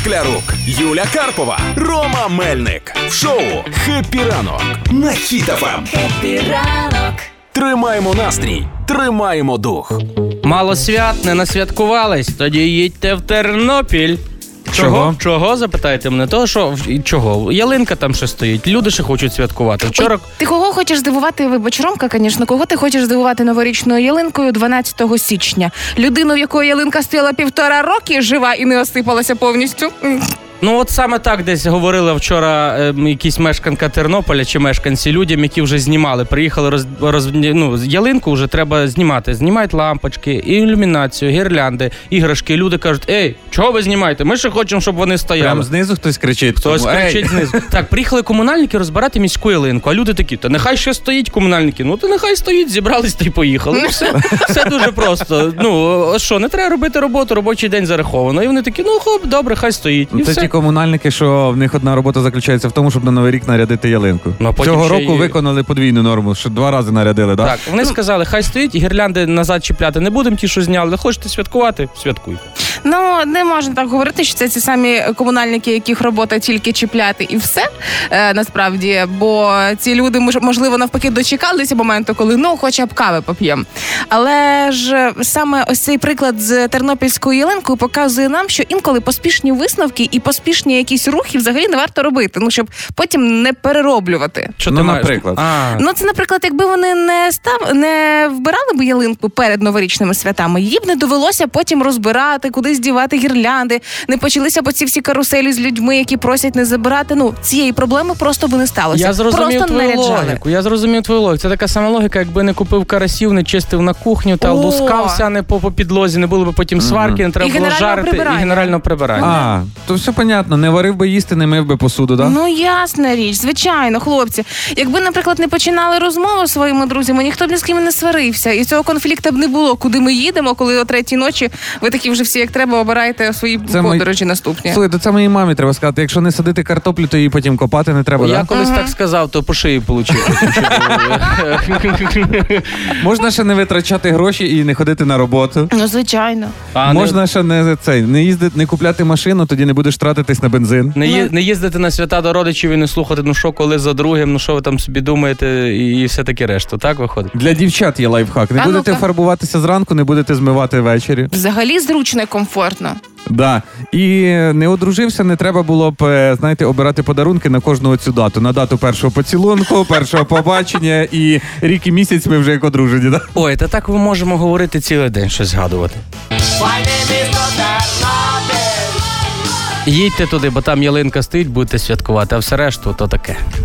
Шклярук, Юля Карпова, Рома Мельник. В шоу «Хеппі ранок» на Ем. Хіт FM. ранок. Тримаємо настрій, тримаємо дух. Мало свят, не насвяткувались, тоді їдьте в Тернопіль. Чого? Чого? Запитаєте мене? Того, що в- чого? Ялинка там ще стоїть, люди ще хочуть святкувати. Вчора Ой, ти кого хочеш здивувати? Вибач, Ромка, звісно, кого ти хочеш здивувати новорічною ялинкою 12 січня? Людину, в якої ялинка стояла півтора роки, жива і не осипалася повністю. Ну от саме так десь говорила вчора ем, якісь мешканка Тернополя чи мешканці людям, які вже знімали. Приїхали роз, роз ну, ялинку вже треба знімати. Знімають лампочки, ілюмінацію, гірлянди, іграшки. Люди кажуть, ей, чого ви знімаєте? Ми ще хочемо, щоб вони стояли. Прям знизу хтось кричить. Хтось тому, «Ей!» кричить знизу. Так, приїхали комунальники розбирати міську ялинку, а люди такі, та нехай ще стоїть комунальники. Ну то нехай стоїть, зібрались та й поїхали. Ну, все, все дуже просто. Ну що, не треба робити роботу, робочий день зараховано. І вони такі, ну хоп, добре, хай стоїть. І все. Комунальники, що в них одна робота заключається в тому, щоб на новий рік нарядити ялинку. Ну, а потім Цього ще року й- виконали подвійну норму, що два рази нарядили, так? Так, вони сказали, хай стоїть, гірлянди назад чіпляти не будемо, ті, що зняли. Хочете святкувати? Святкуйте. Ну не можна так говорити, що це ці самі комунальники, яких робота тільки чіпляти, і все е, насправді. Бо ці люди мож- можливо навпаки дочекалися моменту, коли ну хоча б кави поп'ємо. Але ж е, саме ось цей приклад з тернопільською ялинкою показує нам, що інколи поспішні висновки і поспішні якісь рухи взагалі не варто робити. Ну щоб потім не перероблювати. Що Ну, ти наприклад. А, Ну, це, наприклад, якби вони не став не вбирали б ялинку перед новорічними святами, її б не довелося потім розбирати, кудись дівати гірлянди, не почалися б ці всі каруселі з людьми, які просять не забирати. Ну цієї проблеми просто би не сталося. Я зрозумів просто твою наряджали. логіку. Я зрозумів твою логіку. Це така сама логіка, якби не купив карасів, не чистив на кухню та О! лускався не по, по підлозі, не було б потім сварки, не треба І було жарити прибирання. і генерального прибирання. А, то все понятно, не варив би їсти, не мив би посуду, так? Ну ясна річ, звичайно, хлопці. Якби, наприклад, не починали розмову своїми друзями, ніхто б ні з ким не сварився, і цього конфлікту б не було. Куди ми їдемо, коли о третій ночі ви такі вже всі як треба обираєте свої Це мої- подорожі наступні. Слухай, то це моїй мамі треба сказати. Якщо не садити картоплю, то її потім копати не треба. Я да? колись так сказав, то по шиї получив. Можна ще не витрачати гроші і не ходити на роботу. Ну, звичайно. А, Можна ще не цей не їздити, не купляти машину, тоді не будеш тратитись на бензин. Не, ї- не їздити на свята до родичів і не слухати, ну що, коли за другим, ну що ви там собі думаєте, і, і все таке решту, так виходить? Для дівчат є лайфхак. Не А будете ну-ка. фарбуватися зранку, не будете змивати ввечері. Взагалі зручно і комфортно. Да. І не одружився, не треба було б, е, знаєте, обирати подарунки на кожну цю дату. На дату першого поцілунку, першого побачення і рік і місяць ми вже як одружені. Да? Ой, та так ми можемо говорити цілий день, щось згадувати. Їдьте туди, бо там ялинка стоїть, будете святкувати, а все решту то таке.